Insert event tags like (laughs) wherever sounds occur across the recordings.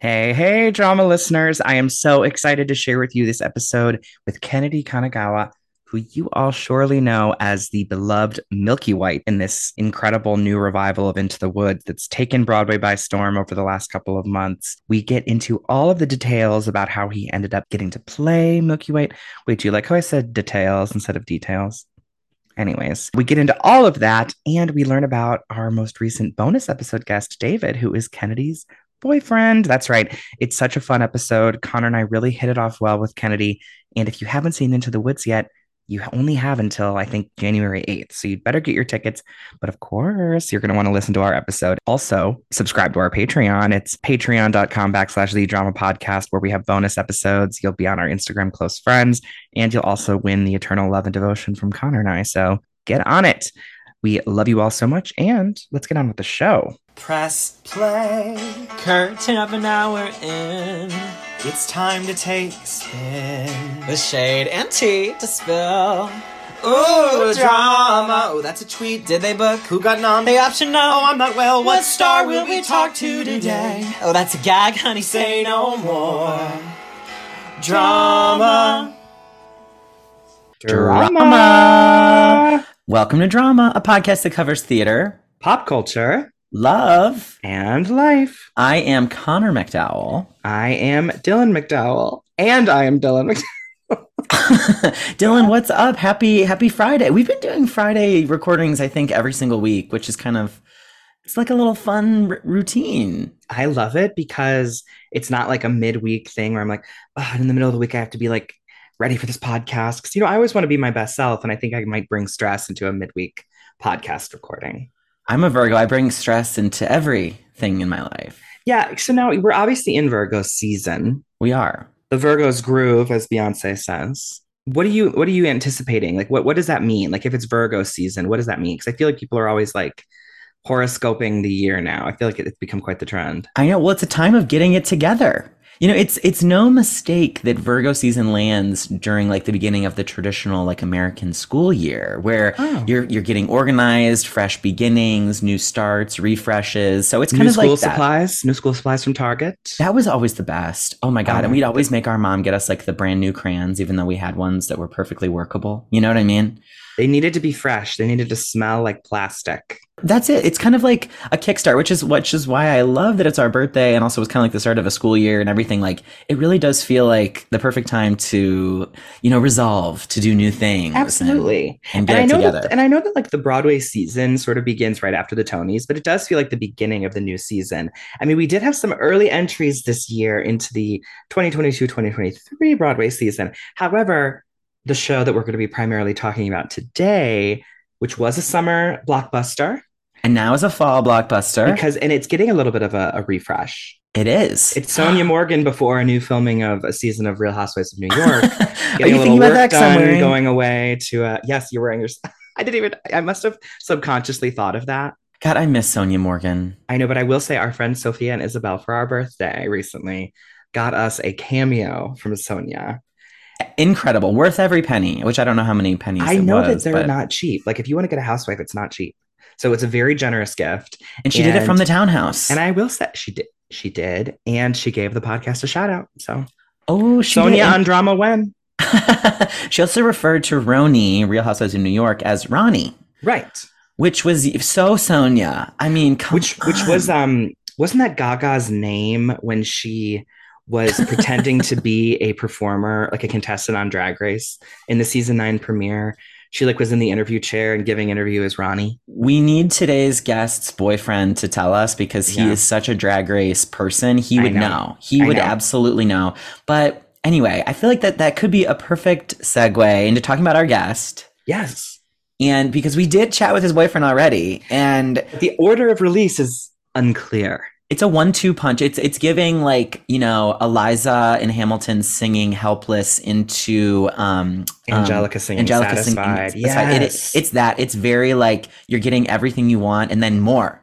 Hey, hey, drama listeners. I am so excited to share with you this episode with Kennedy Kanagawa, who you all surely know as the beloved Milky White in this incredible new revival of Into the Woods that's taken Broadway by storm over the last couple of months. We get into all of the details about how he ended up getting to play Milky White. Wait, do you like how I said details instead of details? Anyways, we get into all of that and we learn about our most recent bonus episode guest, David, who is Kennedy's boyfriend. That's right. It's such a fun episode. Connor and I really hit it off well with Kennedy. And if you haven't seen Into the Woods yet, you only have until I think January 8th. So you'd better get your tickets. But of course, you're going to want to listen to our episode. Also, subscribe to our Patreon. It's patreon.com backslash the drama podcast, where we have bonus episodes. You'll be on our Instagram close friends, and you'll also win the eternal love and devotion from Connor and I. So get on it. We love you all so much. And let's get on with the show. Press play. Curtain of an hour in. It's time to take a spin. With shade and tea to spill. Ooh, drama. Oh, that's a tweet. Did they book? Who got nom? The option no. Oh, I'm not well. What star will we talk to today? Oh, that's a gag, honey. Say no more. Drama. Drama. Welcome to Drama, a podcast that covers theater, Pop culture love. and life. I am Connor McDowell. I am Dylan McDowell. And I am Dylan McDowell. (laughs) (laughs) Dylan, what's up? Happy Happy Friday. We've been doing Friday recordings, I think, every single week, which is kind of it's like a little fun r- routine. I love it because it's not like a midweek thing where I'm like, oh, in the middle of the week, I have to be like ready for this podcast. Because, you know, I always want to be my best self. And I think I might bring stress into a midweek podcast recording. I'm a Virgo. I bring stress into everything in my life. Yeah. So now we're obviously in Virgo season, We are. the Virgo's groove, as Beyonce says. What are you what are you anticipating? Like what what does that mean? Like if it's Virgo season, what does that mean? Because I feel like people are always like horoscoping the year now. I feel like it's become quite the trend. I know. Well, it's a time of getting it together. You know, it's it's no mistake that Virgo season lands during like the beginning of the traditional like American school year, where Oh. you're you're getting organized, fresh beginnings, new starts, refreshes. So it's kind New of school like that. supplies, new school supplies from Target. That was always the best. Oh my god! Oh and we'd always make our mom get us like the brand new crayons, even though we had ones that were perfectly workable. You know what I mean? They needed to be fresh. They needed to smell like plastic. That's it. It's kind of like a kickstart, which is which is why I love that it's our birthday, and also it's kind of like the start of a school year and everything. Like it really does feel like the perfect time to, you know, resolve to do new things. Absolutely. and, get and I know together. that, and I know that like the Broadway season sort of begins right after the Tonys, but it does feel like the beginning of the new season. I mean, we did have some early entries this year into the 2022-2023 Broadway season. However, the show that we're going to be primarily talking about today, which was a summer blockbuster, and now is a fall blockbuster. because and it's getting a little bit of a, a refresh. it is. It's Sonja (gasps) Morgan before a new filming of a season of Real Housewives of New York. (laughs) Are you a thinking about that? done, wearing- going away to uh yes you're wearing your (laughs) i didn't even i must have subconsciously thought of that God, I miss Sonja Morgan. i know but i will say our friends sophia and isabel for our birthday recently got us a cameo from sonja Incredible, worth every penny. Which I don't know how many pennies. i know was, that they're but- not cheap like if you want to get a housewife it's not cheap so it's a very generous gift And she did it from the townhouse. and i will say she did she did and she gave the podcast a shout out so oh, sonja on drama when (laughs) she also referred to RHONY, Real Housewives of New York, as Ronnie, right which was so Sonja. I mean, which which was um wasn't that Gaga's name when she was pretending to be a performer, like a contestant on Drag Race in the season nine premiere? She like was in the interview chair and giving interview as Ronnie. We need today's guest's boyfriend to tell us because he Yeah. is such a drag race person. He would know. know. He I would know. absolutely know. But anyway, I feel like that that could be a perfect segue into talking about our guest. Yes. And because we did chat with his boyfriend already, and The order of release is unclear. It's a one-two punch. It's it's giving like you know Eliza and Hamilton singing "Helpless" into um, um, Angelica singing Angelica satisfied. singing Satisfied. It- Yes. it's that. It's very like you're getting everything you want and then more.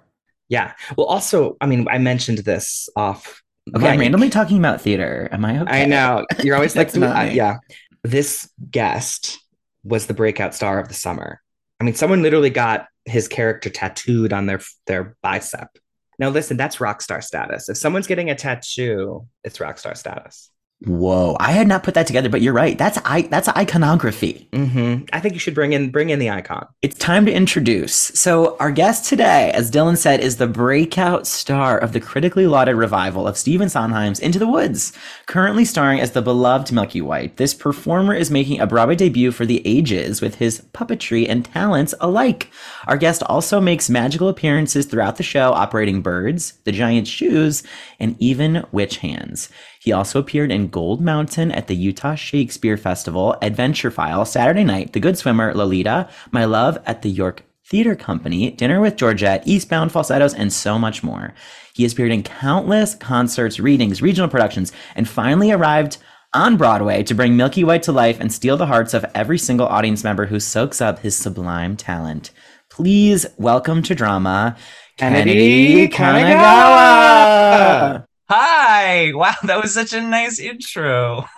yeah. Well, also, I mean, I mentioned this off. Okay, I'm randomly talking about theater. Am I okay? I know. You're always (laughs) like, That's not "Ooh, uh, yeah. This guest was the breakout star of the summer. I mean, someone literally got his character tattooed on their their bicep. Now, listen, that's rock star status. If someone's getting a tattoo, it's rock star status. Whoa, I had not put that together, but you're right. That's I that's iconography. Mm-hmm. I think you should bring in bring in the icon. It's time to introduce. So our guest today, as Dylan said, is the breakout star of the critically lauded revival of Stephen Sondheim's Into the Woods. Currently starring as the beloved Milky White, this performer is making a Broadway debut for the ages with his puppetry and talents alike. Our guest also makes magical appearances throughout the show, operating birds, the giant shoes, and even witch hands. He also appeared in Gold Mountain at the Utah Shakespeare Festival, Adventure File, Saturday Night, The Good Swimmer, Lolita, My Love at the York Theater Company, Dinner with Georgette, Eastbound Falsettos, and so much more. He has appeared in countless concerts, readings, regional productions, and finally arrived on Broadway to bring Milky White to life and steal the hearts of every single audience member who soaks up his sublime talent. Please welcome to drama, Kennedy Kennedy Kanagawa. Kanagawa. Hi! Wow, that was such a nice intro. (laughs)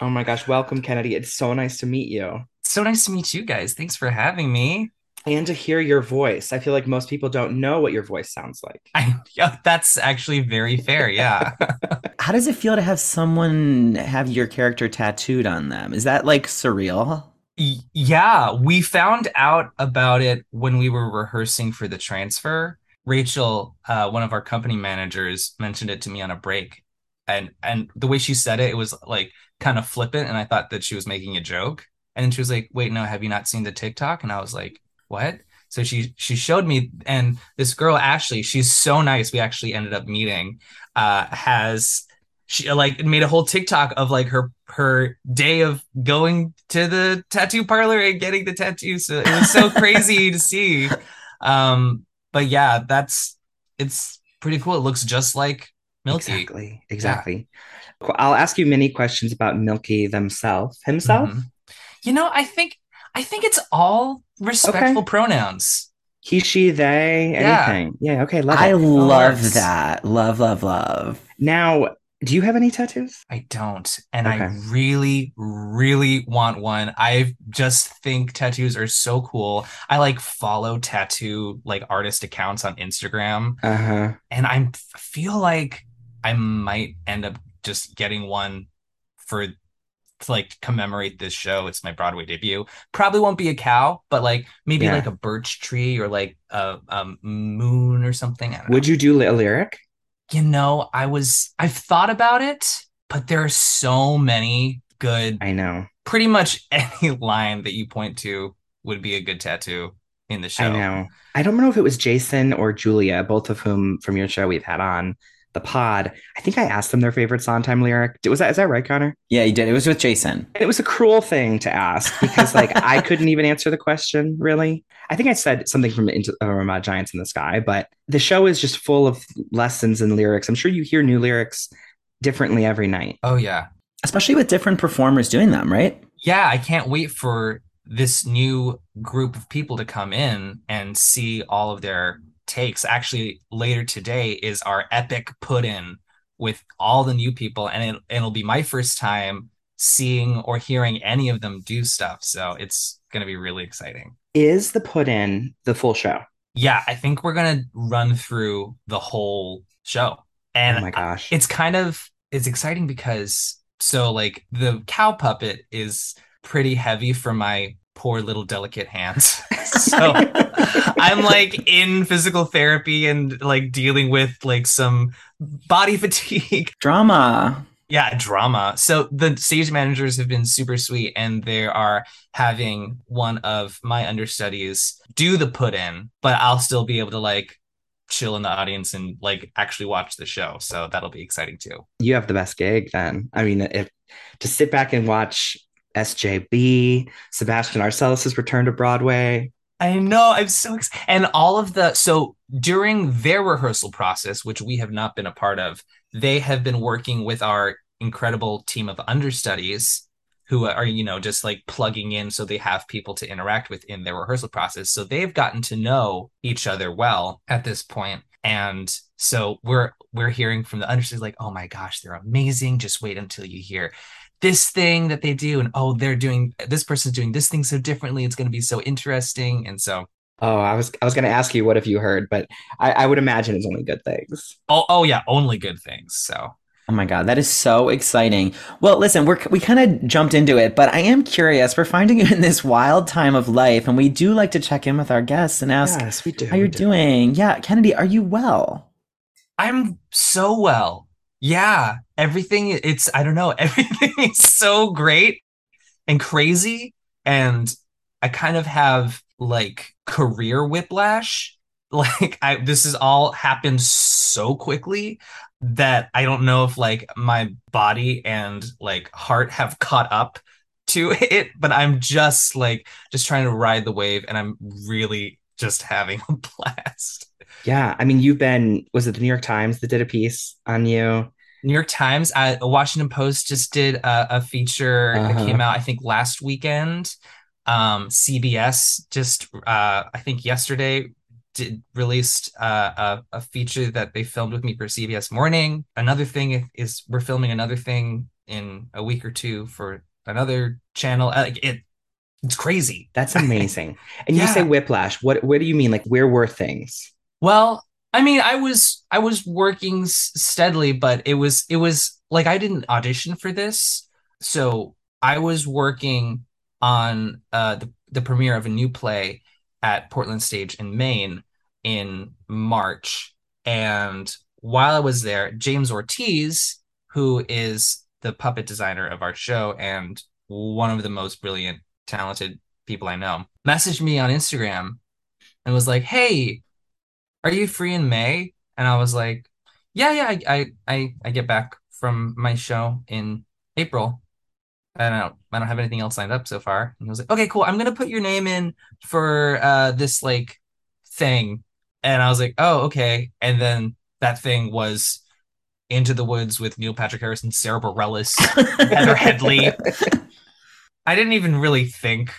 Oh my gosh, welcome, Kennedy. It's so nice to meet you. so nice to meet you guys. Thanks for having me. And to hear your voice. I feel like most people don't know what your voice sounds like. I yeah, that's actually very fair. Yeah. (laughs) How does it feel to have someone have your character tattooed on them? Is that like surreal? Y- yeah, we found out about it when we were rehearsing for the transfer. Rachel, uh, one of our company managers, mentioned it to me on a break, and and the way she said it, it was like kind of flippant, and I thought that she was making a joke. And then she was like, "Wait, no, have you not seen the TikTok?" And I was like, "What?" So she she showed me, and this girl Ashley, she's so nice. We actually ended up meeting. Uh, has she like made a whole TikTok of like her her day of going to the tattoo parlor and getting the tattoo. So it was so (laughs) crazy to see. Um, but yeah, that's it's pretty cool. It looks just like Milky. Exactly. Exactly. Cool. I'll ask you many questions about Milky themselves. Himself? Mhm. You know, I think I think it's all respectful pronouns. He, she, they, Yeah. anything. Yeah, yeah okay, love It. I love Works. that. Love, love, love. Now, do you have any tattoos? I don't. And I really, really want one. I just think tattoos are so cool. I like follow tattoo like artist accounts on Instagram. Uh-huh. and I feel like I might end up just getting one for to like commemorate this show. It's my Broadway debut. Probably won't be a cow, but like maybe Yeah. like a birch tree or like a um, moon or something. Would know. you do a lyric? You know, I was I've thought about it, but there are so many good. I know. Pretty much (laughs) any line that you point to would be a good tattoo in the show. I know. I don't know if it was Jason or Julia, both of whom from your show we've had on the pod. I think I asked them their favorite Sondheim lyric. Was that is that right, Connor? Yeah, you did. It was with Jason. It was a cruel thing to ask because like (laughs) I couldn't even answer the question really. I think I said something from into uh, Giants in the Sky, but the show is just full of lessons and lyrics. I'm sure you hear new lyrics differently every night. Oh yeah. Especially with different performers doing them, right? yeah, I can't wait for this new group of people to come in and see all of their takes. Actually, later today is our epic put in with all the new people, and it, it'll be my first time seeing or hearing any of them do stuff. So it's going to be really exciting. Is the put in the full show? Yeah, I think we're going to run through the whole show. And oh my gosh. it's kind of it's exciting because so like the cow puppet is pretty heavy for my poor little delicate hands. (laughs) So i'm like in physical therapy and like dealing with like some body (laughs) fatigue. Drama. yeah drama. So the stage managers have been super sweet and they are having one of my understudies do the put in but i'll still be able to like chill in the audience and like actually watch the show. So that'll be exciting too. You have the best gig then. I mean, if to sit back and watch SJB, Sebastian Arcelus's return to Broadway. I know. I'm so excited. And all of the so during their rehearsal process, which we have not been a part of, they have been working with our incredible team of understudies who are, you know, just like plugging in so they have people to interact with in their rehearsal process. So they've gotten to know each other well at this point. And so we're we're hearing from the understudies like, oh my gosh, they're amazing. Just wait until you hear this thing that they do and oh they're doing this person's doing this thing so differently it's going to be so interesting and so Oh, I was I was going to ask you what have you heard, but I, I would imagine it's only good things. Oh, oh yeah, only good things. So Oh my God, that is so exciting. Well, listen, we're, we kind of jumped into it, but I am curious. We're finding you in this wild time of life, and we do like to check in with our guests and ask Yes, we do. how you're do. doing. Yeah, Kennedy, are you well? I'm so well. Yeah, everything it's I don't know, (laughs) everything is so great and crazy and I kind of have like career whiplash. (laughs) Like I this has all happened so quickly that I don't know if like my body and like heart have caught up to (laughs) it, but I'm just like just trying to ride the wave and I'm really just having a blast. Yeah, I mean, you've been. Was it the New York Times that did a piece on you? New York Times, uh, Washington Post just did a, a feature that Uh-huh. came out, I think, last weekend. Um, CBS just, uh, I think, yesterday did released uh, a, a feature that they filmed with me for CBS Morning. Another thing is we're filming another thing in a week or two for another channel. Uh, it it's crazy. That's (laughs) amazing. And you say whiplash. What what do you mean? Like where were things? Well, I mean, I was I was working steadily, but it was it was like I didn't audition for this, so I was working on uh, the the premiere of a new play at Portland Stage in Maine in March, and while I was there, James Ortiz, who is the puppet designer of our show and one of the most brilliant, talented people I know, messaged me on Instagram and was like, "Hey." Are you free in May? And I was like, yeah, yeah, I, I, I, I get back from my show in April. I don't, I don't have anything else signed up so far. And he was like, okay, cool. I'm gonna put your name in for uh this like thing. And I was like, oh, okay. And then that thing was Into the Woods with Neil Patrick Harris and Sara Bareilles, Heather Headley. (laughs) I didn't even really think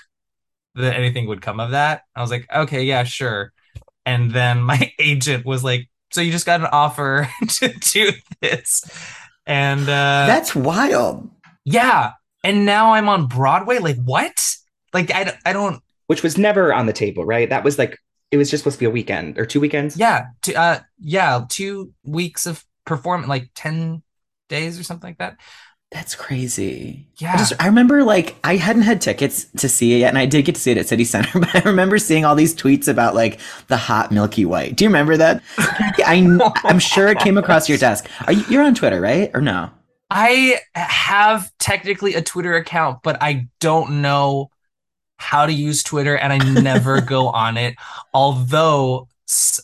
that anything would come of that. I was like, okay, yeah, sure. And then my (laughs) agent was like, so you just got an offer (laughs) to do this. And uh That's wild. yeah. And now I'm on Broadway. Like what? Like I, don't- I don't Which was never on the table, right? That was like it was just supposed to be a weekend or two weekends. yeah, to, uh yeah, two weeks of performance like 10 days or something like that. That's crazy. Yeah. I just I remember like I hadn't had tickets to see it yet, and I did get to see it at City Center, (laughs) but I remember seeing all these tweets about like the hot Milky White. Do you remember that? (laughs) I I'm sure it came across your desk. Are you you're on Twitter, right? Or no? I have technically a Twitter account, but I don't know how to use Twitter and I never (laughs) go on it. Although,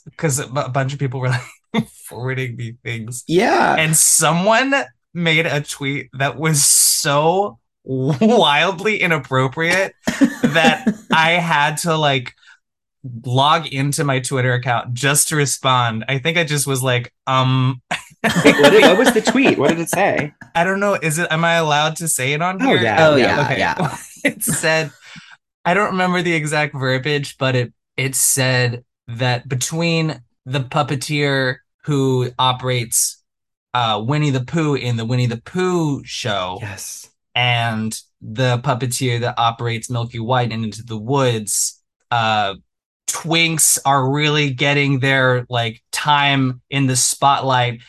because a bunch of people were like forwarding me things, Yeah. and someone made a tweet that was so wildly inappropriate that (laughs) I had to like log into my Twitter account just to respond. I think I just was like, um, what, did- what was the tweet? What did it say? (laughs) I don't know. Is it? Am I allowed to say it on Oh, here? yeah. Oh, yeah, Okay. yeah. (laughs) it said, I don't remember the exact verbiage, but it it said that between the puppeteer who operates uh, Winnie the Pooh in the Winnie the Pooh show Yes. and the puppeteer that operates Milky White and Into the Woods, uh, twinks are really getting their like time in the spotlight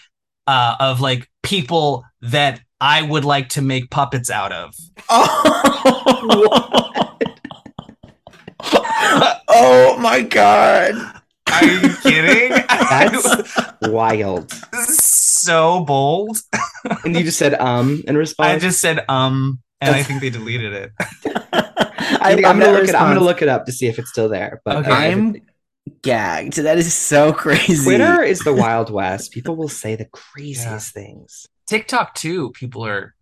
uh, of like people that I would like to make puppets out of. Oh. (laughs) oh my god. Are you kidding? (laughs) That's wild. (laughs) so bold. (laughs) And you just said um in response. I just said um, and I think they deleted it. (laughs) I am gonna look it. I'm gonna look it up to see if it's still there. But Okay. uh, I'm gagged. That is so (laughs) crazy. Twitter is the Wild West. People will say the craziest things. TikTok too. People are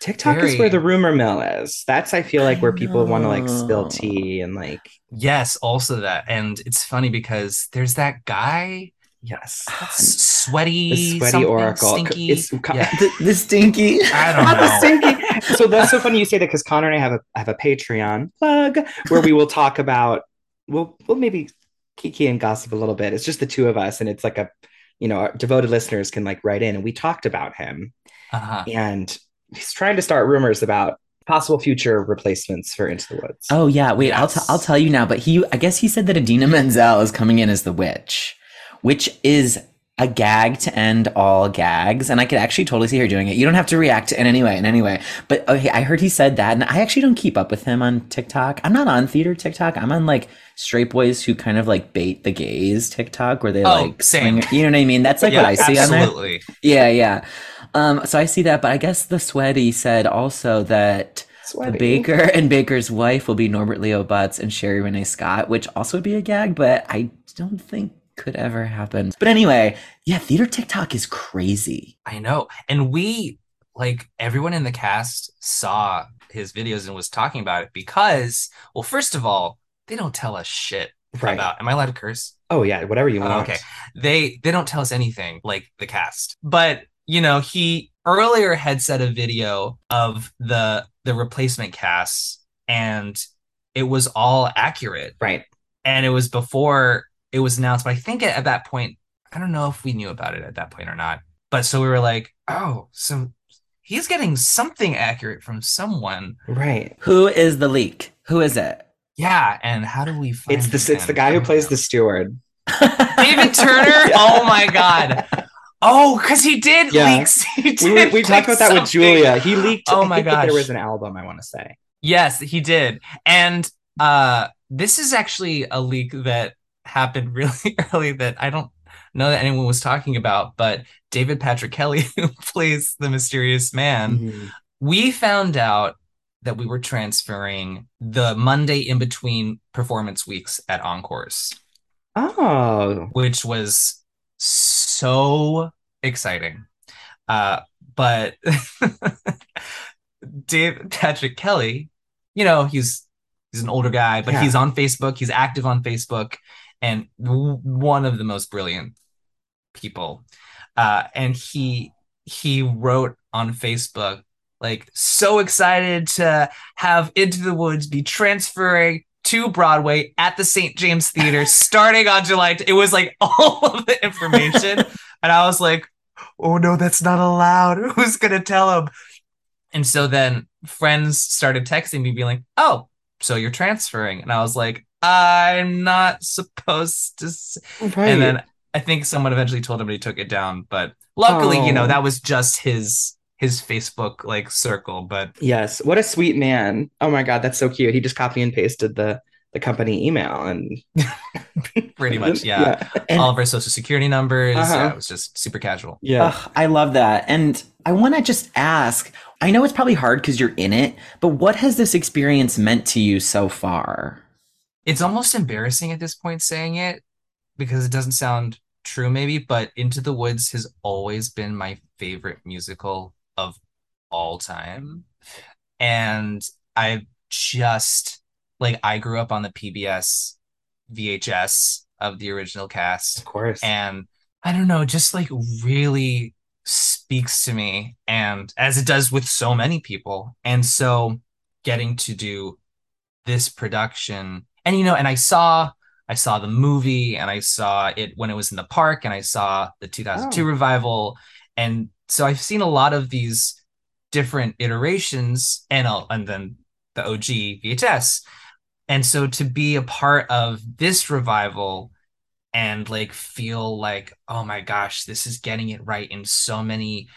TikTok is where the rumor mill is. That's I feel like where people want to like spill tea and like yes, also that, and it's funny because there's that guy yes. s- sweaty, The sweaty oracle. stinky. It's Yeah. the, (laughs) the stinky. I don't Not the know. stinky. So that's so funny you say that because Connor and I have a have a Patreon plug where we will talk about we'll we'll maybe kiki and gossip a little bit. It's just the two of us, and it's like a you know our devoted listeners can like write in, and we talked about him, Uh-huh. and he's trying to start rumors about possible future replacements for Into the Woods. Oh yeah, wait, I'll t- Yes. I'll tell you now. But he, I guess he said that Idina Menzel is coming in as the witch, which is a gag to end all gags, and I could actually totally see her doing it. You don't have to react in any way, in any way. But okay, I heard he said that, and I actually don't keep up with him on TikTok. I'm not on theater TikTok. I'm on like straight boys who kind of like bait the gays TikTok, where they Oh, like same. swing- You know what I mean? That's like what I see on there. absolutely. Yeah, yeah. Um, so I see that, but I guess the sweaty said also that Sweaty. the Baker (laughs) and Baker's wife will be Norbert Leo Butz and Sherie Rene Scott, which also would be a gag, but I don't think could ever happen. But anyway, yeah, theater TikTok is crazy. I know. And we, like, everyone in the cast saw his videos and was talking about it because, well, first of all, they don't tell us shit Right. about. Am I allowed to curse? Oh yeah, whatever you Oh, want. okay. They they don't tell us anything like the cast. But, you know, he earlier had said a video of the the replacement cast and it was all accurate. Right. And it was before it was announced, but I think at, at that point, I don't know if we knew about it at that point or not. But so we were like, oh, so he's getting something accurate from someone. Right. Who is the leak? Who is it? Yeah. And how do we find It's the him it's the guy who plays the steward. David (laughs) Turner? Oh my god. Oh, because he did Yeah. leak. (laughs) He did We, were, we talked leak about that with. Julia. He leaked. Oh my god, There was an album. I want to say. Yes, he did. And uh this is actually a leak that happened (laughs) really early that I don't know that anyone was talking about, but David Patrick Kelly, (laughs) who plays the mysterious man, Mhm. we found out that we were transferring the Monday in between performance weeks at Encores, Oh. which was so exciting. Uh, but (laughs) Dave Patrick Kelly, you know, he's he's an older guy, but Yeah. he's on Facebook. He's active on Facebook, and w- one of the most brilliant people. Uh, and he he wrote on Facebook like so excited to have Into the Woods be transferring to Broadway at the St. James Theater (laughs) starting on July. It was like (laughs) all of the information, (laughs) and I was like, "Oh no, that's not allowed. Who's gonna tell him?" And so then friends started texting me, being like, "Oh, so you're transferring?" And I was like, "I'm not supposed to." Right. And then I think someone eventually told him he took it down, but luckily, you know, Oh. that was just his his Facebook like circle. But yes, what a sweet man. Oh my god, that's so cute. He just copy and pasted the the company email and (laughs) pretty much, (laughs) yeah. And- All of our social security numbers. Uh-huh. Yeah, it was just super casual. Yeah. Ugh, I love that. And I want to just ask I know it's probably hard because you're in it, but what has this experience meant to you so far? It's almost embarrassing at this point saying it because it doesn't sound true, maybe, but Into the Woods has always been my favorite musical of all time. And I just like I grew up on the PBS VHS of the original cast. of course. and I don't know, just like really speaks to me, and as it does with so many people. And so getting to do this production, and you know, and I saw I saw the movie and I saw it when it was in the park, and I saw the 2002 Oh. revival, and so I've seen a lot of these different iterations, and I'll, and then the OG VHS. And so to be a part of this revival and like feel like, oh my gosh, this is getting it right in so many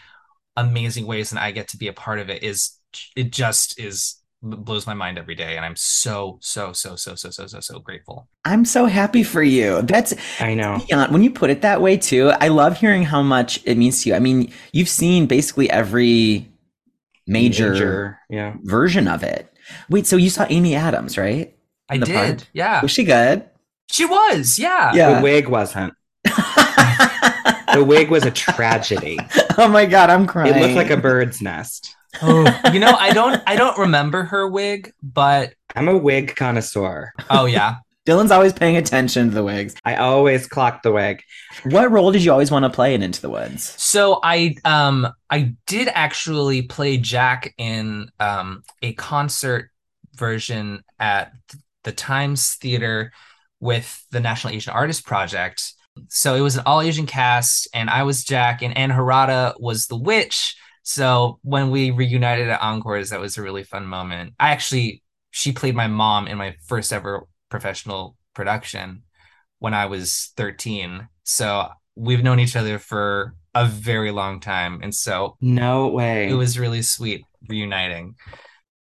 amazing ways, and I get to be a part of it is it just is blows my mind every day. And I'm so, so, so, so, so, so, so, so grateful. I'm so happy for you. That's I know. beyond when you put it that way too. I love hearing how much it means to you. I mean, you've seen basically every major, Yeah. version of it. Wait, so you saw Amy Adams, right? I The did. part? Yeah. Was she good? She was. Yeah. Yeah. The wig wasn't. (laughs) The wig was a tragedy. oh my god, I'm crying. It looked like a bird's nest. Oh, you know, I don't I don't remember her wig, but I'm a wig connoisseur. oh yeah. (laughs) Dylan's always paying attention to the wigs. I always clock the wig. What role did you always want to play in Into the Woods? So I um I did actually play Jack in um a concert version at the Times Theater with the National Asian Artist Project. So it was an all Asian cast, and I was Jack, and Ann Harada was the witch. So when we reunited at Encores, that was a really fun moment. I actually, she played my mom in my first ever professional production when I was 13. So we've known each other for a very long time. And so No way. it was really sweet reuniting.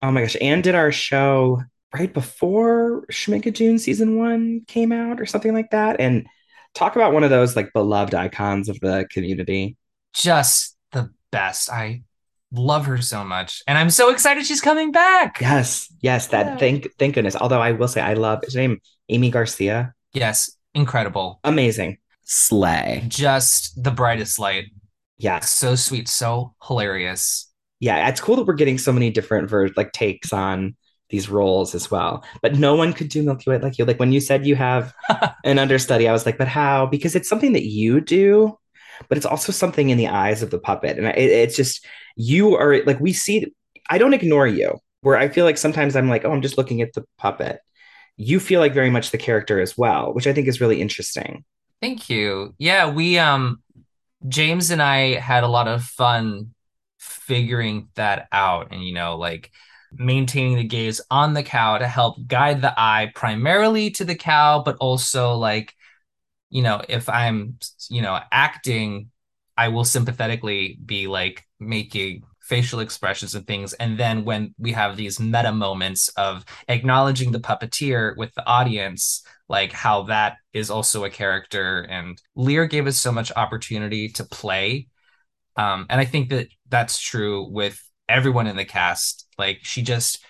oh my gosh. And did our show right before Schmigadoon season one came out or something like that. And talk about one of those like beloved icons of the community. Just best. I love her so much. And I'm so excited she's coming back. Yes, yes, that Yeah. thank thank goodness. Although I will say I love is her name Aymee Garcia. Yes, incredible. Amazing. Slay. Just the brightest light. yeah So sweet, so hilarious. Yeah, it's cool that we're getting so many different ver- like takes on these roles as well. But no one could do Milky Way like you. Like when you said you have (laughs) an understudy, I was like, but how? Because it's something that you do, but it's also something in the eyes of the puppet. And it, it's just you are like we see. I don't ignore you. Where I feel like sometimes I'm like, oh, I'm just looking at the puppet. You feel like very much the character as well, which I think is really interesting. Thank you. Yeah, we um James and I had a lot of fun figuring that out and you know like maintaining the gaze on the cow to help guide the eye primarily to the cow but also like you know if I'm you know acting I will sympathetically be like making facial expressions and things. And then when we have these meta moments of acknowledging the puppeteer with the audience like how that is also a character. And lear gave us so much opportunity to play. Um, and i think that that's true with everyone in the cast. Like she just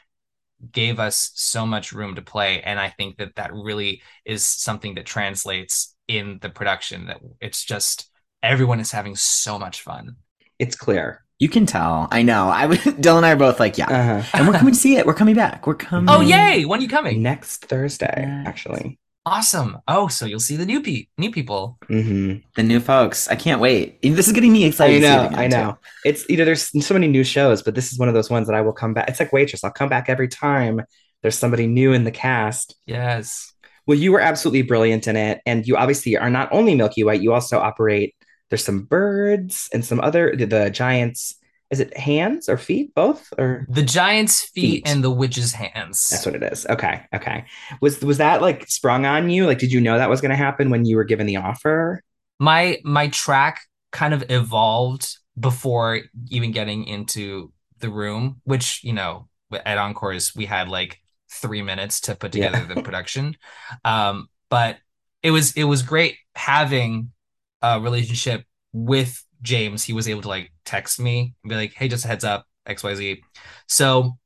gave us so much room to play. And i think that that really is something that translates in the production that it's just everyone is having so much fun It's clear. You can tell. I know. I would. (laughs) Dylan and I are both like, yeah. Uh-huh. and we're coming to see it. We're coming back. We're coming. oh yay when you coming Next Thursday, Yes. actually. awesome oh so you'll see the new pe- new people hmm The new folks. I can't wait. This is getting me excited. I to see it know, again, I too. know. It's you know, there's so many new shows, but this is one of those ones that I will come back. It's like waitress. I'll come back every time there's somebody new in the cast. yes Well, you were absolutely brilliant in it, and you obviously are not only Milky White. You also operate. There's some birds and some other the, the giants. Is it hands or feet? Both or the giant's feet, Feet. and the witch's hands that's what it is. Okay, okay. Was was that like sprung on you? Like, did you know that was going to happen when you were given the offer? my my track kind of evolved before even getting into the room which you know at encores we had like three minutes to put together Yeah. the (laughs) production um but it was it was great having a relationship with james he was able to like text me and be like hey just a heads up xyz so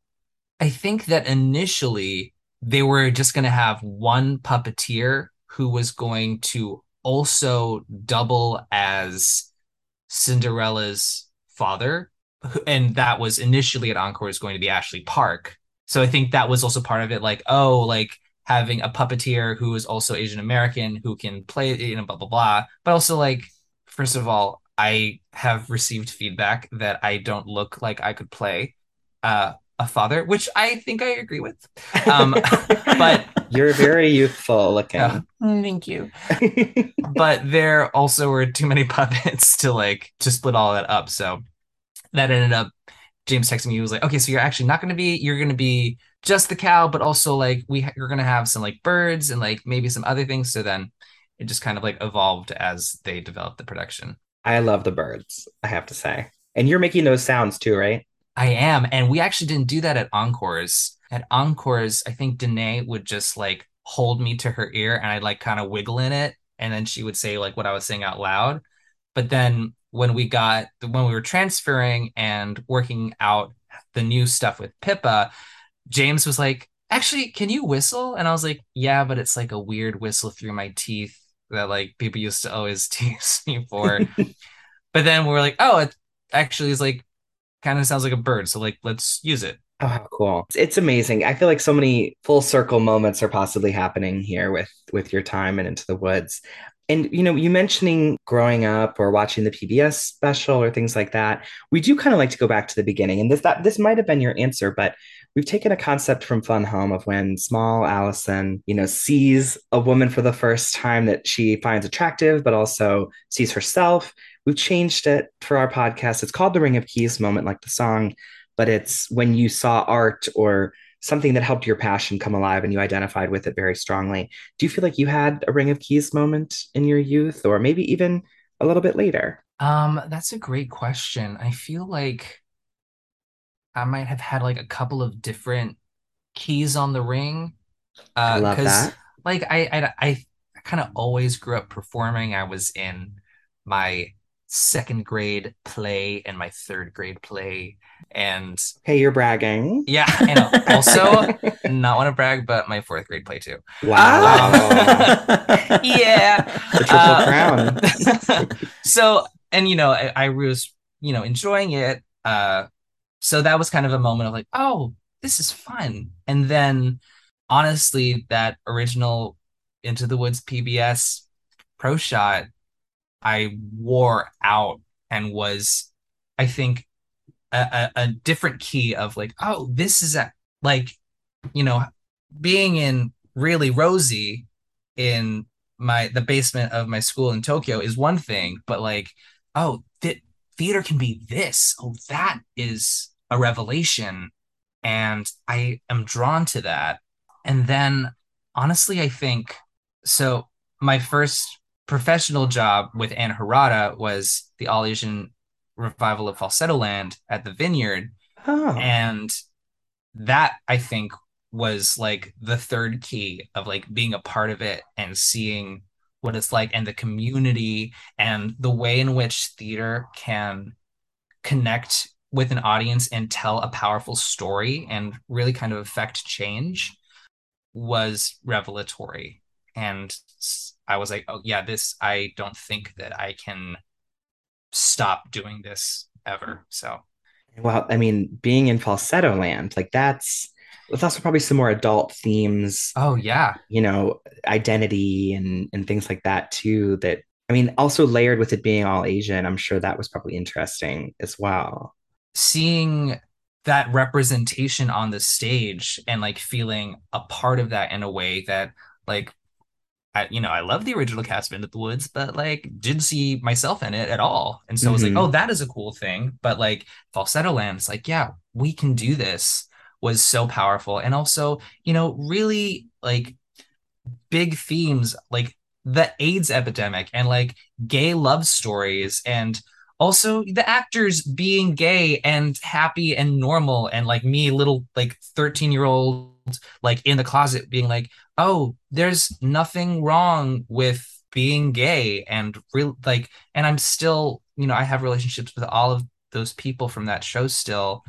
i think that initially they were just going to have one puppeteer who was going to also double as Cinderella's father. And that was initially at Encore is going to be Ashley Park. So I think that was also part of it. Like, oh, like having a puppeteer who is also Asian American who can play, you know, blah, blah, blah. But also, like, first of all, I have received feedback that I don't look like I could play uh, a father, which I think I agree with. Um, (laughs) but You're very youthful looking. uh, thank you. (laughs) but there also were too many (laughs) puppets to like to split all that up. So that ended up James texted me. He was like, "Okay, so you're actually not going to be. You're going to be just the cow, but also like we you're going to have some like birds and like maybe some other things." So then it just kind of like evolved as they developed the production. I love the birds, I have to say. And you're making those sounds too, right? I am, and we actually didn't do that at Encores. At Encores, I think Denée would just like hold me to her ear, and I'd like kind of wiggle in it, and then she would say like what I was saying out loud. But then when we got when we were transferring and working out the new stuff with Pippa, James was like, "Actually, can you whistle?" And I was like, "Yeah, but it's like a weird whistle through my teeth that like people used to always (laughs) tease me for." (laughs) but then we were like, "Oh, it actually is like kind of sounds like a bird, so like let's use it." Oh, cool. It's amazing. I feel like so many full circle moments are possibly happening here with with your time and Into the Woods. And you know, you mentioning growing up or watching the PBS special or things like that. We do kind of like to go back to the beginning. And this that this might have been your answer, but we've taken a concept from Fun Home of when small Alison, you know, sees a woman for the first time that she finds attractive, but also sees herself. we've changed it for our podcast. It's called the Ring of Keys moment, like the song, but it's when you saw art or something that helped your passion come alive and you identified with it very strongly. Do you feel like you had a Ring of Keys moment in your youth or maybe even a little bit later? Um, that's a great question. I feel like I might have had like a couple of different keys on the ring. I Uh, love because that. like I I I, I kind of always grew up performing. I was in my second grade play and my third grade play, and Hey, you're bragging. yeah, and (laughs) also not want to brag, but my fourth grade play too. Wow. (laughs) Yeah. The triple Uh, crown. (laughs) so and you know I, I was you know enjoying it uh so that was kind of a moment of like oh this is fun and then honestly that original into the woods pbs pro shot i wore out and was i think a, a, a different key of like oh this is a like you know being in really rosy in my the basement of my school in Tokyo is one thing, but like, oh, th- theater can be this. Oh, that is a revelation, and I am drawn to that. And then, honestly, I think so. My first professional job with Ann Harada was the All Asian revival of Falsettoland at the Vineyard, Oh, and that I think was like the third key of like being a part of it and seeing what it's like and the community and the way in which theater can connect with an audience and tell a powerful story and really kind of affect change was revelatory and i was like oh yeah this i don't think that i can stop doing this ever so well, I mean, being in falsettoland, like that's that's also probably some more adult themes, oh yeah you know, identity and and things like that too. That I mean, also layered with it being all Asian, I'm sure that was probably interesting as well. seeing that representation on the stage and like feeling a part of that in a way that like I, you know, I love the original cast of Into the Woods, but like didn't see myself in it at all. And so I was like, Mhm. oh, that is a cool thing. But like Falsettoland, it's like, yeah, we can do this was so powerful. And also, you know, really like big themes like the AIDS epidemic and like gay love stories and also the actors being gay and happy and normal and like me little like 13 year old like in the closet being like oh there's nothing wrong with being gay and real like and I'm still you know I have relationships with all of those people from that show still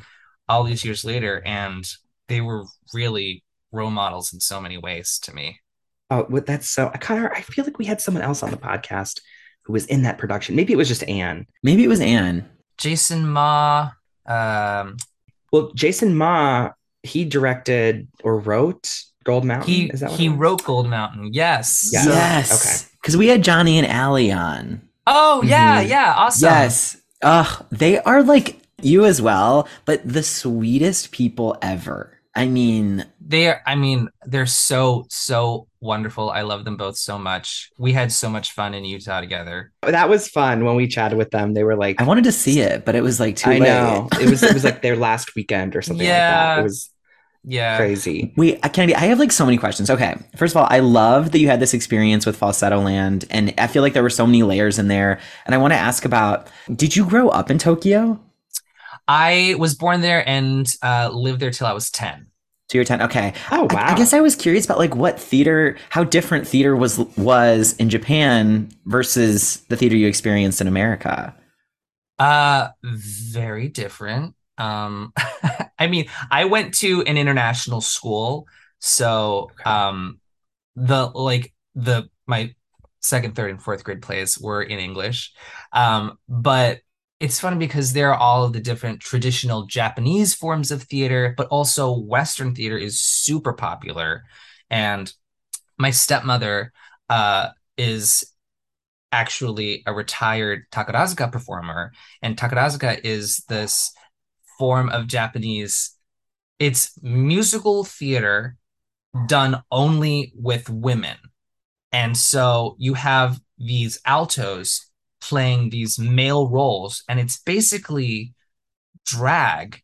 all these years later and they were really role models in so many ways to me. Oh, that's so I kind of I feel like we had someone else on the podcast who was in that production. Maybe it was just Ann. Maybe it was Ann. Jason Ma um Well, Jason Ma, he directed or wrote Gold Mountain. he Is that he wrote Gold Mountain yes Yeah. So- Yes. Okay. Because we had Johnny and Allie on. oh yeah Mhm. yeah awesome Yes. Ugh, they are like you as well, but the sweetest people ever. I mean, they're i mean they're so so wonderful i love them both so much we had so much fun in utah together That was fun when we chatted with them. They were like, I wanted to see it, but it was like too I late. know it was it was like (laughs) their last weekend or something like that. Yeah. It was yeah crazy. Wait, uh, Kennedy, I have like so many questions. Okay. First of all, I love that you had this experience with Falsettoland, and I feel like there were so many layers in there. And I want to ask about did you grow up in Tokyo? I was born there and uh lived there till i was 10 To your 10? Okay. Oh I- wow! I, guess I was curious about like what theater, how different theater was was in Japan versus the theater you experienced in America. Uh, very different. Um, (laughs) I mean, I went to an international school, so um, the like the my second, third, and fourth grade plays were in English. Um, but it's funny because there are all of the different traditional Japanese forms of theater, but also Western theater is super popular. And my stepmother uh is actually a retired Takarazuka performer, and Takarazuka is this form of Japanese. It's musical theater done only with women, and so you have these altos playing these male roles and it's basically drag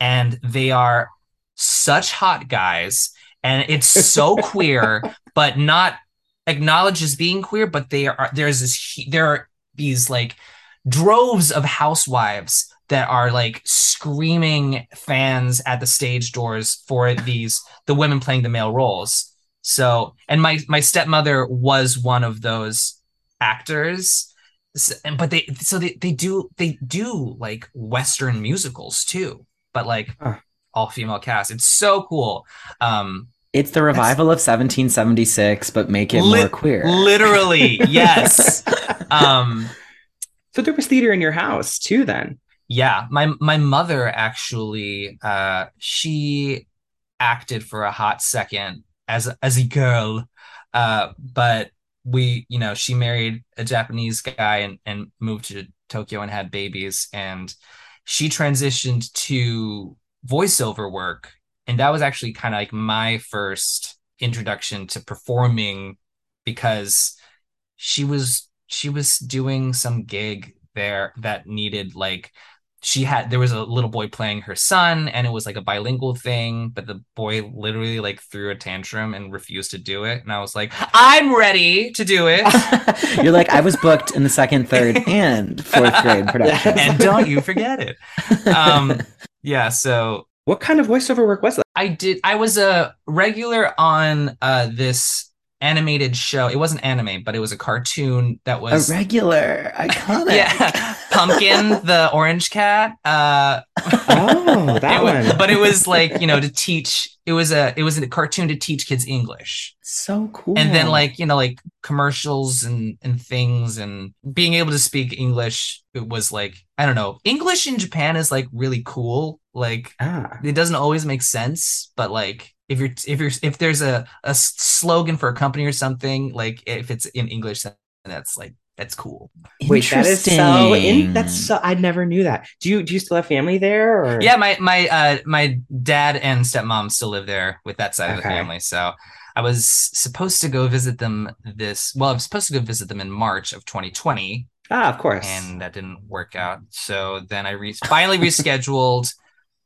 and they are such hot guys and it's so (laughs) queer but not acknowledged as being queer but they are there's this there are these like droves of housewives that are like screaming fans at the stage doors for these the women playing the male roles. So and my my stepmother was one of those actors S- and but they so they, they do they do like western musicals too but like Huh. all female cast it's so cool um It's the revival of 1776, but make it Lit- more queer. literally (laughs) yes um So there was theater in your house too, then. Yeah, my my mother actually uh she acted for a hot second as as a girl. Uh but we, you know, she married a Japanese guy and and moved to Tokyo and had babies. And she transitioned to voiceover work. And that was actually kind of like my first introduction to performing because she was she was doing some gig there that needed like she had there was a little boy playing her son and it was like a bilingual thing but the boy literally like threw a tantrum and refused to do it and i was like i'm ready to do it (laughs) You're like, I was booked in the second, third, (laughs) and fourth grade production. and don't you forget it um yeah so What kind of voiceover work was that? I did. I was a regular on uh, this animated show. It wasn't anime, but it was a cartoon that A was regular, (laughs) iconic. yeah, Pumpkin, the orange cat. Uh, Oh, (laughs) that it one. But it was like you know to teach. It was a it was a cartoon to teach kids English, So cool. and then like you know like commercials and and things and being able to speak English. It was like I don't know. English in Japan is like really cool. Like Ah. it doesn't always make sense but like if you're if you're if there's a a slogan for a company or something like if it's in english then that's like that's cool Wait, that is so. In, that's so. I never knew that. Do you do you still have family there? Or yeah my my uh my dad and stepmom still live there with that side of the family so i was supposed to go visit them this well i was supposed to go visit them in march of 2020 Ah, of course. and that didn't work out so then i re- finally rescheduled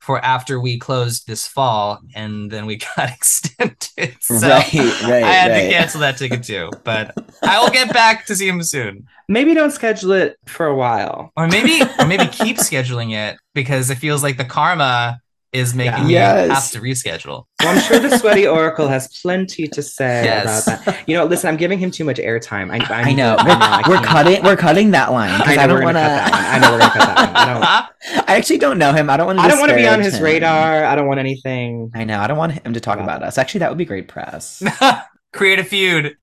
for after we closed this fall and then we (laughs) got extended (laughs) so right, right, I had right. to cancel that ticket too, but I will get back to see him soon. Maybe don't schedule it for a while. Or maybe or maybe (laughs) keep scheduling it because it feels like the karma is making Yeah. me Yes. have to reschedule. Well, I'm sure the sweaty (laughs) oracle has plenty to say Yes. about that. You know, listen, I'm giving him too much airtime. I, I know. I We're, I we're can't- cutting. We're cutting that line I know I, don't want cut that one. to. I know we're gonna cut that one. I don't. (laughs) I actually don't know him. I don't want to. I don't want to be on his radar. I don't want anything. I know. I don't want him to talk Wow. about us. Actually, that would be great press. (laughs) Create a feud.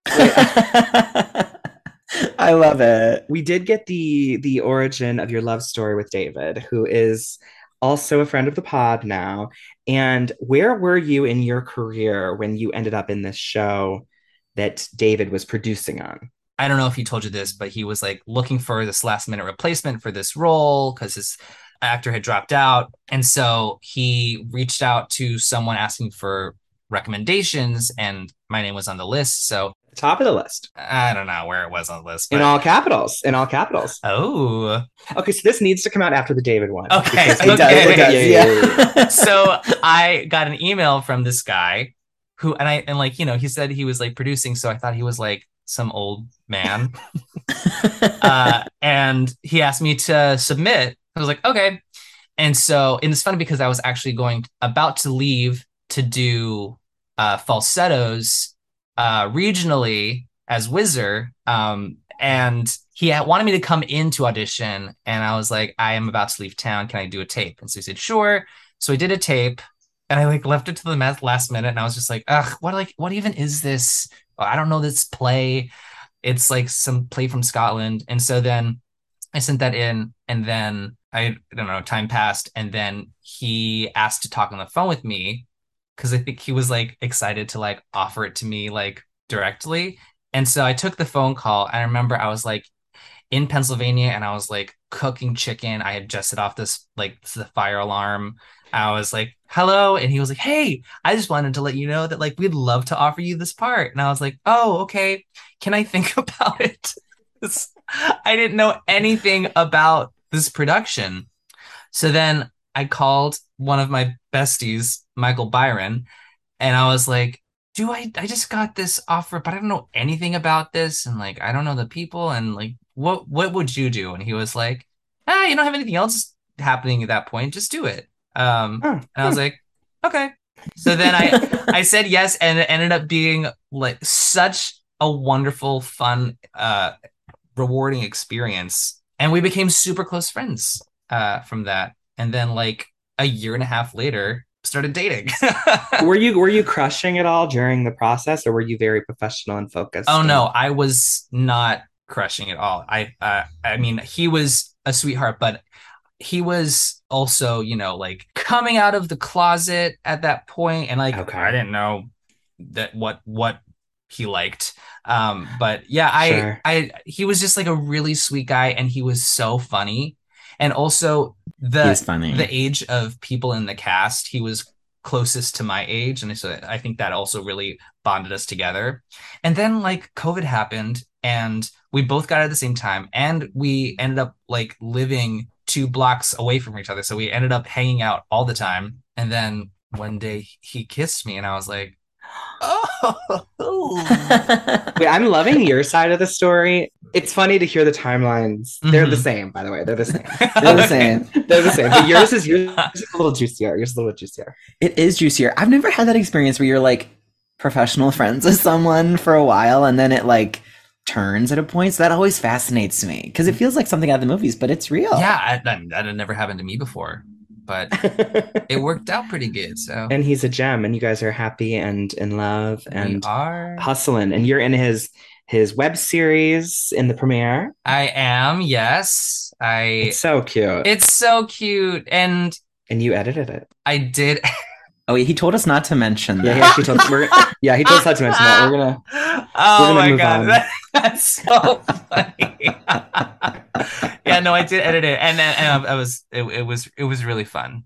I love it. We did get the the origin of your love story with David, who is also a friend of the pod now. And where were you in your career when you ended up in this show that David was producing on? I don't know if he told you this, but he was like looking for this last minute replacement for this role because his actor had dropped out. And so he reached out to someone asking for recommendations, and my name was on the list. So Top of the list. I don't know where it was on the list. In all capitals. In all capitals. Oh, Okay, so this needs to come out after the David one. Okay, because- It does. Okay. It does. Yeah, yeah, Yeah. (laughs) so I got an email from this guy who, and I, and like, you know, he said he was like producing. So I thought he was like some old man. (laughs) uh, and he asked me to submit. I was like, okay. And so, and it's funny because I was actually going about to leave to do uh, falsettos uh, regionally as Whizzer. Um, and he wanted me to come in to audition. And I was like, I am about to leave town. Can I do a tape? And so he said, sure. So I did a tape and I like left it to the last minute. And I was just like, ugh, what like, what even is this? I don't know this play. It's like some play from Scotland. And so then I sent that in and then I, I don't know, time passed. And then he asked to talk on the phone with me because I think he was like excited to like offer it to me like directly. And so I took the phone call. And I remember I was like in Pennsylvania and I was like cooking chicken. I had just set off this like the fire alarm. I was like, hello. And he was like, hey, I just wanted to let you know that like we'd love to offer you this part. And I was like, oh, okay. Can I think (laughs) about it? I didn't know anything about this production. So then I called one of my besties, Michael Byron, and I was like, do I I just got this offer, but I don't know anything about this and like I don't know the people and like what what would you do? And he was like, ah, you don't have anything else happening at that point, just do it. Um and I was like, okay. So then I I said yes, and it ended up being like such a wonderful, fun, uh, rewarding experience, and we became super close friends uh, from that. And then like a year and a half later, started dating. (laughs) were you were you crushing it all during the process, or were you very professional and focused? oh no, I was not crushing it all. I uh, I mean, he was a sweetheart, but he was also, you know, like coming out of the closet at that point, and like Okay. I didn't know that what what he liked. Um, but yeah, I Sure. I he was just like a really sweet guy, and he was so funny, and also the funny. the age of people in the cast, he was closest to my age. And so I think that also really bonded us together. And then like COVID happened and we both got it at the same time. And we ended up like living two blocks away from each other. So we ended up hanging out all the time. And then one day he kissed me and I was like, (laughs) oh. Wait, I'm loving your side of the story. It's funny to hear the timelines. They're the Mhm. same, by the way. They're the same. (laughs) They're the same. They're the same. But yours is yours is a (laughs) little juicier. Yours is a little juicier. It is juicier. I've never had that experience where you're like professional friends with someone for a while and then it like turns at a point. So that always fascinates me because it feels like something out of the movies, but it's real. yeah, I, that, that had never happened to me before, but (laughs) it worked out pretty good. So and he's a gem, and you guys are happy and in love we and are. hustling. And you're in his his web series in the premiere. I am, yes. I It's so cute. it's so cute. And and you edited it. I did (laughs) Oh, he told us not to mention Yeah, that. he actually told we're, yeah, he told us not to mention that. We're gonna (laughs) Oh We're gonna my move god, on. that- (laughs) that's so funny. yeah, no, I did edit it, and then and I was it, it was it was really fun.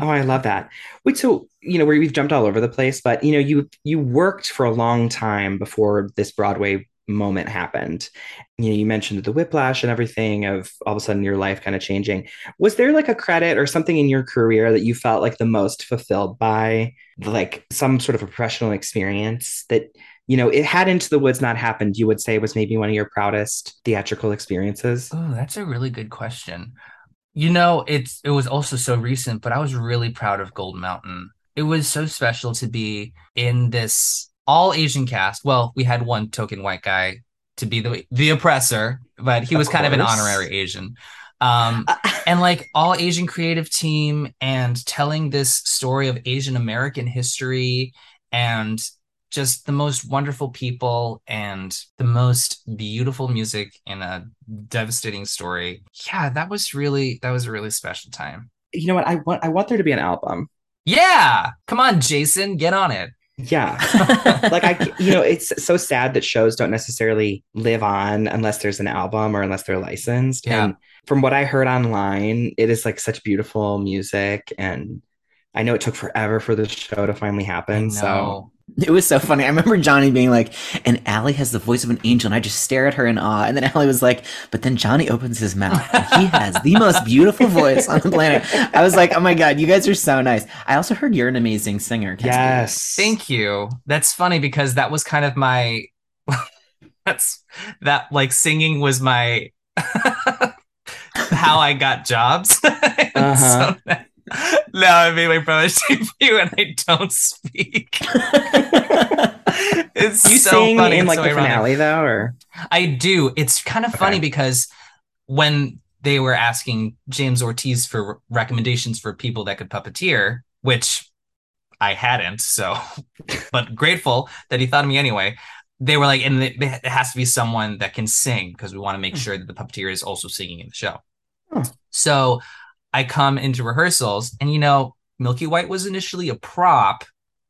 Oh, I love that. Wait, so you know, we've jumped all over the place, but you know, you you worked for a long time before this Broadway moment happened. You know, you mentioned the whiplash and everything of all of a sudden your life kind of changing. Was there like a credit or something in your career that you felt like the most fulfilled by, like some sort of a professional experience that you know, it had Into the Woods not happened, you would say was maybe one of your proudest theatrical experiences? Oh, that's a really good question. You know, it's it was also so recent, but I was really proud of Gold Mountain. It was so special to be in this all Asian cast. Well, we had one token white guy to be the the oppressor, but he was kind of an honorary Asian. Um, and like all Asian creative team and telling this story of Asian American history and just the most wonderful people and the most beautiful music and a devastating story. Yeah, that was really that was a really special time. You know what? I want I want there to be an album. Yeah, come on, Jason, get on it. Yeah. (laughs) like I, you know, it's so sad that shows don't necessarily live on unless there's an album or unless they're licensed. Yeah. And from what I heard online, it is like such beautiful music, and I know it took forever for the show to finally happen. So. It was so funny. I remember Johnny being like, and Allie has the voice of an angel, and I just stare at her in awe. And then Allie was like, but then Johnny opens his mouth, and he has the most beautiful voice on the planet. I was like, oh my God, you guys are so nice. I also heard you're an amazing singer. Kenzie. yes, Thank you. That's funny because that was kind of my (laughs) that's that like singing was my (laughs) how I got jobs. (laughs) Uh-huh. so that- (laughs) now I made my brother's (laughs) you, and I don't speak. (laughs) it's you so sing funny. in like so the ironic. finale though, or I do. It's kind of funny because when they were asking James Ortiz for recommendations for people that could puppeteer, which I hadn't, so but grateful that he thought of me anyway. They were like, and it it has to be someone that can sing because we want to make sure that the puppeteer is also singing in the show. Hmm. So I come into rehearsals, and you know, Milky White was initially a prop,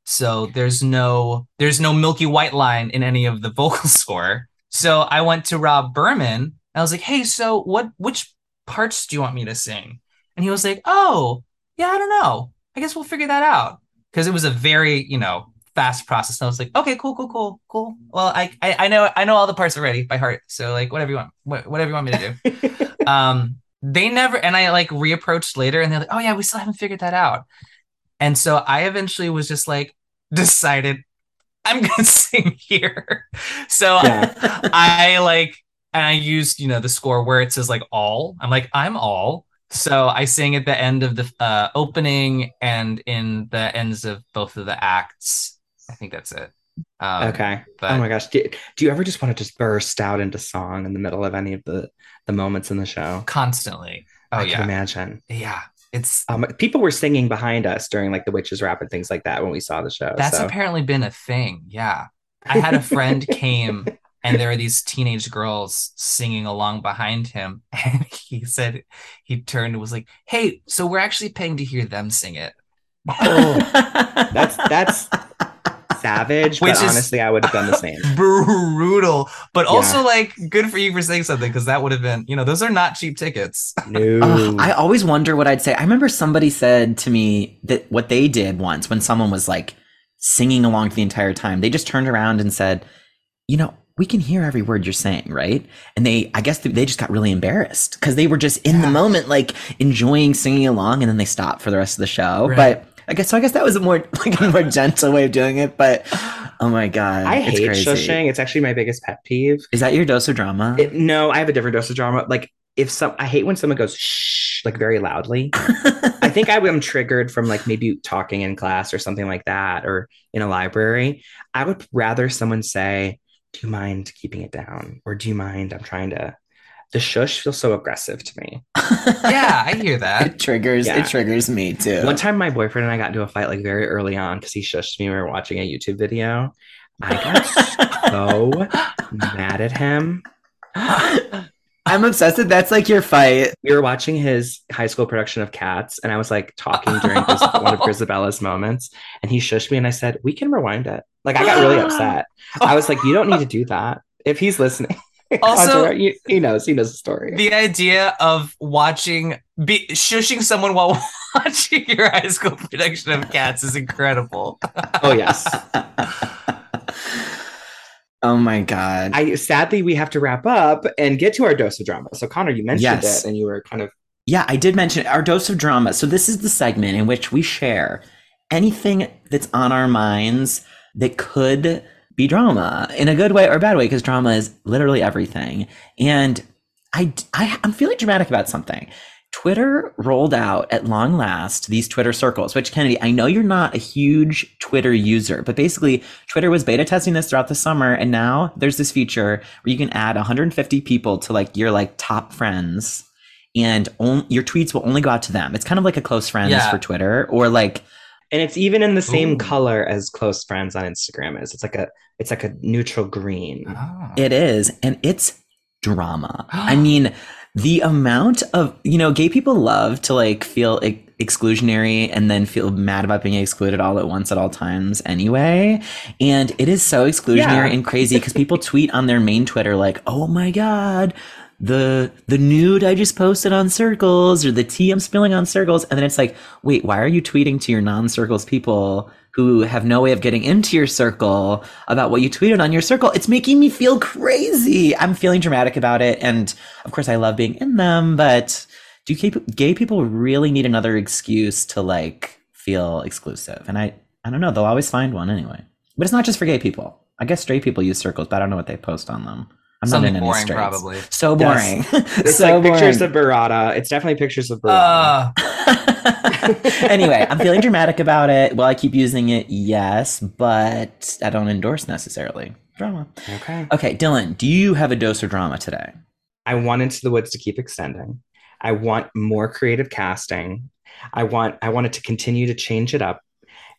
so there's no there's no Milky White line in any of the (laughs) vocal score. So I went to Rob Berman. And I was like, "Hey, so what? Which parts do you want me to sing?" And he was like, "Oh, yeah, I don't know. I guess we'll figure that out." Because it was a very, you know, fast process. And I was like, okay, cool, cool, cool, cool. Well, I, I, I know, I know all the parts already by heart. So like, whatever you want, wh- whatever you want me to do. (laughs) um, they never, and I like reapproached later, and they're like, oh yeah, we still haven't figured that out. And so I eventually was just like, decided I'm gonna (laughs) sing here. So Yeah. I, (laughs) I like, and I used, you know, the score where it says like all. I'm like, I'm all. So I sing at the end of the uh, opening and in the ends of both of the acts. I think that's it. Um, okay. but- oh my gosh. Do, do you ever just want to just burst out into song in the middle of any of the the moments in the show? Constantly. Oh I yeah. can imagine. Yeah. It's Um, people were singing behind us during like the witches rap and things like that when we saw the show. That's so. apparently been a thing. Yeah. I had a friend (laughs) came and there were these teenage girls singing along behind him. (laughs) And he said, he turned and was like, Hey, so we're actually paying to hear them sing it. Oh, (laughs) that's that's savage, Which but is- honestly, I would have done the same. (laughs) Brutal. But Yeah. also, like, good for you for saying something because that would have been, you know, those are not cheap tickets. No, Ugh, I always wonder what I'd say. I remember somebody said to me that what they did once when someone was like singing along the entire time, they just turned around and said, "You know, we can hear every word you're saying, right?" And they, I guess, they just got really embarrassed because they were just in the moment, like enjoying singing along, and then they stopped for the rest of the show. Right. But I guess so. I guess that was a more (laughs) like a more gentle way of doing it. But oh my god, I it's hate crazy. shushing. It's actually my biggest pet peeve. Is that your dose of drama? It, no, I have a different dose of drama. Like if some, I hate when someone goes shh like very loudly. (laughs) I think I am triggered from like maybe talking in class or something like that, or in a library. I would rather someone say, "Do you mind keeping it down?" or "Do you mind? I'm trying to." The shush feels so aggressive to me. (laughs) yeah, I hear that. it triggers. Yeah. It triggers me too. One time, my boyfriend and I got into a fight like very early on because he shushed me. We were watching a YouTube video. I got so (laughs) mad at him. I'm obsessed that that's like your fight. We were watching his high school production of Cats, and I was like talking during Gris- one of (laughs) Grizabella's moments, and he shushed me, and I said, "We can rewind it." Like I got really (gasps) upset. I was like, "You don't need to do that." If he's listening, (laughs) Also- Contra, he, he knows. He knows the story. The idea of watching, be shushing someone while (laughs) watching your high school production of Cats is incredible. (laughs) oh yes. oh my god. I sadly we have to wrap up and get to our dose of drama. So Connor, you mentioned Yes. it, and you were kind of yeah, I did mention our dose of drama. So this is the segment in which we share anything that's on our minds that could be drama in a good way or a bad way because drama is literally everything. And I, I I'm feeling dramatic about something. Twitter rolled out at long last these Twitter circles, which Kennedy, I know you're not a huge Twitter user, but basically Twitter was beta testing this throughout the summer. And now there's this feature where you can add 150 people to like your like top friends and on, your tweets will only go out to them. It's kind of like a close friends Yeah. for Twitter or like, and it's even in the same Ooh. color as close friends on Instagram is. It's like a it's like a neutral green. Oh. It is, and it's drama. I (gasps) mean, the amount of you know, gay people love to like feel ex- exclusionary and then feel mad about being excluded all at once at all times anyway. And it is so exclusionary Yeah. and crazy because people (laughs) tweet on their main Twitter like, "Oh my god." The the nude I just posted on circles or the tea I'm spilling on circles and then it's like wait why are you tweeting to your non-circles people who have no way of getting into your circle about what you tweeted on your circle. It's making me feel crazy. I'm feeling dramatic about it. And of course, I love being in them, but do gay, gay people really need another excuse to like feel exclusive? And I, I don't know. They'll always find one anyway. But it's not just for gay people. I guess straight people use circles, but I don't know what they post on them. I'm Something not in boring, probably. So boring. It's (laughs) so like pictures of Barada. It's definitely pictures of Barada. Uh, (laughs) anyway, I'm feeling dramatic about it. Will I keep using it? Yes, but I don't endorse necessarily drama. okay. Okay, Dylan, do you have a dose of drama today? I want Into the Woods to keep extending. I want more creative casting. I want I want it to continue to change it up.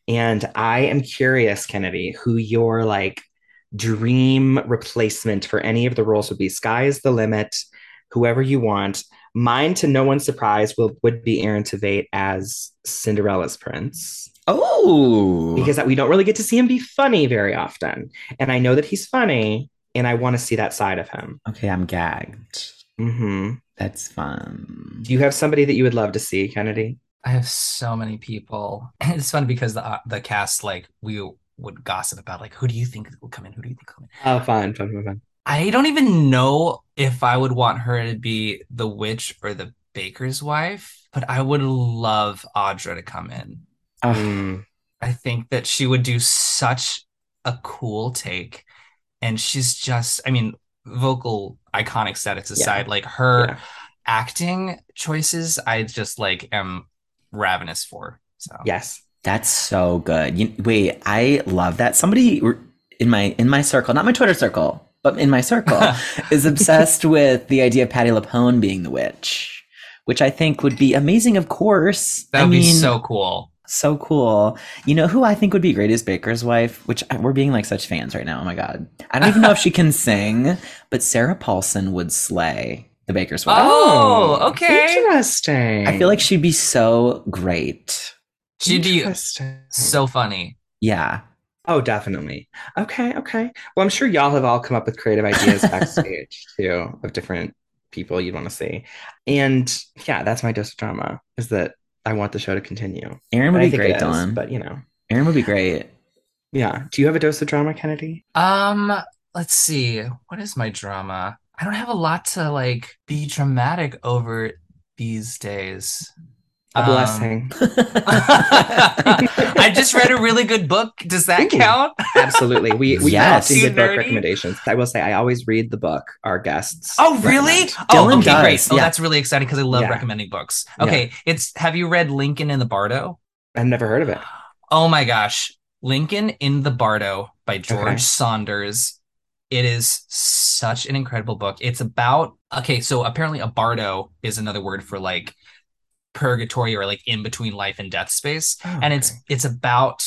And I am curious, Kennedy, who your like dream replacement for any of the roles would be. Sky is the limit. Whoever you want. Mine, to no one's surprise, will would be Aaron Tveit as Cinderella's prince Oh, because we don't really get to see him be funny very often. And I know that he's funny, and I want to see that side of him. okay, I'm gagged. hmm That's fun. Do you have somebody that you would love to see, Kennedy? I have so many people. (laughs) It's fun because the uh, the cast like we would gossip about like who do you think will come in? Who do you think will come in? Oh, fun, fun, fun, fun. I don't even know if I would want her to be the witch or the baker's wife, but I would love Audra to come in. Mm. I think that she would do such a cool take. And she's just, I mean, vocal iconic status aside, like her Yeah. acting choices, I just like am ravenous for. So Yes. That's so good. You, wait, I love that. Somebody in my in my circle, not my Twitter circle, but in my circle, (laughs) is obsessed with the idea of Patti LuPone being the witch, which I think would be amazing. Of course, that I would be so cool. so cool. You know who I think would be great as Baker's wife, which uh, we're being like such fans right now. Oh my god, I don't even know if she can (laughs) sing, but Sarah Paulson would slay the Baker's wife. Oh, oh okay. Interesting. I feel like she'd be so great. She'd be so funny. Yeah. Oh, definitely. Okay, okay. Well, I'm sure y'all have all come up with creative ideas (laughs) backstage too of different people you'd want to see. And yeah, that's my dose of drama is that I want the show to continue. Aaron would I be great, it is, Dylan. But you know, Aaron would be great. yeah. Do you have a dose of drama, Kennedy? Um, let's see. What is my drama? I don't have a lot to like be dramatic over these days. A Um, blessing. (laughs) (laughs) I just read a really good book. Does that Ooh. count? Absolutely. We we Yes. often Too book recommendations. I will say I always read the book our guests. Oh, really? recommend. Oh, Dylan okay, does, great. Oh, yeah. that's really exciting because I love Yeah. recommending books. Okay, it's have you read Lincoln in the Bardo? I've never heard of it. Oh my gosh. Lincoln in the Bardo by George Okay. Saunders. It is such an incredible book. It's about, okay, so apparently a bardo is another word for like purgatory or like in between life and death space. Oh, And it's okay. it's about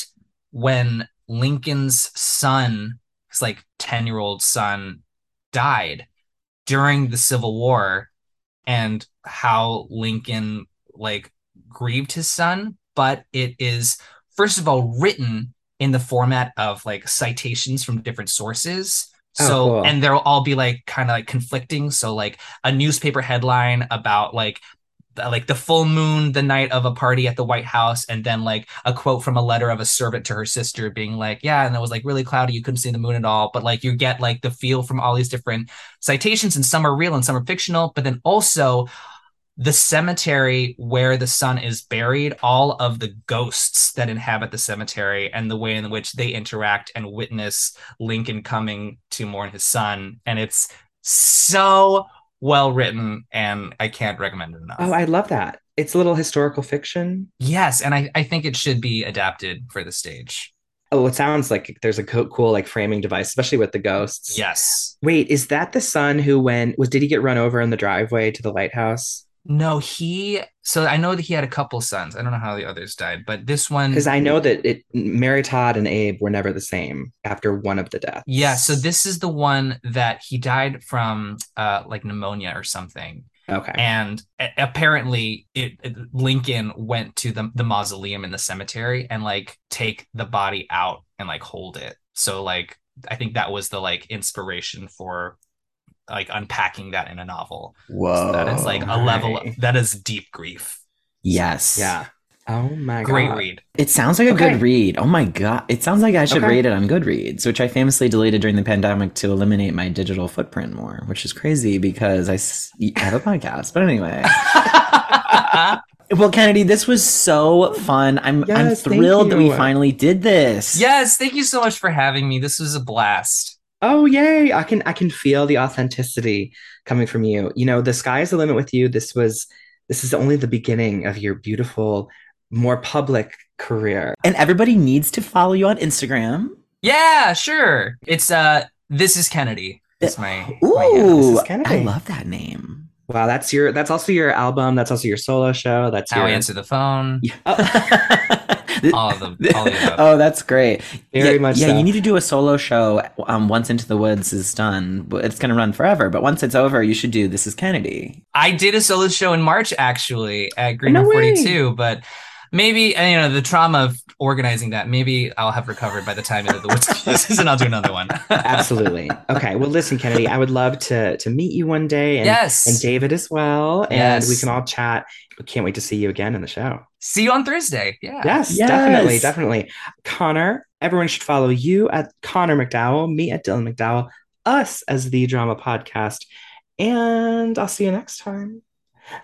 when Lincoln's son, his like 10-year-old son, died during the Civil War and how Lincoln like grieved his son, but it is first of all written in the format of like citations from different sources. Oh, So cool. and they'll all be like kind of like conflicting. So like a newspaper headline about like like the full moon the night of a party at the White House, and then like a quote from a letter of a servant to her sister being like, yeah, and it was like really cloudy, you couldn't see the moon at all. But like you get like the feel from all these different citations, and some are real and some are fictional, but then also the cemetery where the son is buried, all of the ghosts that inhabit the cemetery and the way in which they interact and witness Lincoln coming to mourn his son. And it's so well written, and I can't recommend it enough. Oh, I love that. It's a little historical fiction. yes, and I, I think it should be adapted for the stage. Oh, it sounds like there's a co- cool like framing device, especially with the ghosts. Yes. Wait, is that the son who when was did he get run over in the driveway to the lighthouse? No, he. So I know that he had a couple sons. I don't know how the others died, but this one. Because I know that it Mary Todd and Abe were never the same after one of the deaths. Yeah, so this is the one that he died from, uh, like pneumonia or something, Okay. and a- apparently, it, it- Lincoln went to the the mausoleum in the cemetery and like take the body out and like hold it. So like, I think that was the like inspiration for like unpacking that in a novel. Whoa. So that is like a level Right. that is deep grief. Yes. yeah. Oh my Great god. Great read. It sounds like a Okay. good read. Oh my god. It sounds like I should Okay. rate it on Goodreads, which I famously deleted during the pandemic to eliminate my digital footprint more, which is crazy because I have a podcast. But anyway. (laughs) (laughs) Well, Kennedy, this was so fun. I'm I'm thrilled that we finally did this. yes, thank you so much for having me. This was a blast. Oh yay! I can I can feel the authenticity coming from you. You know, the sky is the limit with you. This was this is only the beginning of your beautiful, more public career. And everybody needs to follow you on Instagram. Yeah, sure. It's uh this is Kennedy. It's my, my Ooh, yeah, this is Kennedy. I love that name. Wow, that's your that's also your album. That's also your solo show. That's how your I answer the phone. Oh, (laughs) (laughs) All of them. All of oh, that's great. Very yeah, much Yeah, so. you need to do a solo show um, once Into the Woods is done. It's going to run forever. But once it's over, you should do This is Kennedy. I did a solo show in March actually at Green No Room 42, but maybe uh, you know the trauma of organizing that. Maybe I'll have recovered by the time Into the Woods (laughs) closes, and I'll do another one. (laughs) Absolutely. Okay. Well, listen, Kennedy, I would love to to meet you one day, and yes. and David as well, and Yes. we can all chat. We can't wait to see you again in the show. See you on Thursday. Yeah. Yes, Yes. definitely, definitely. Connor, Everyone should follow you at Connor McDowell, me at Dylan McDowell, us as the Drama Podcast. And I'll see you next time.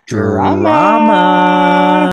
Drama.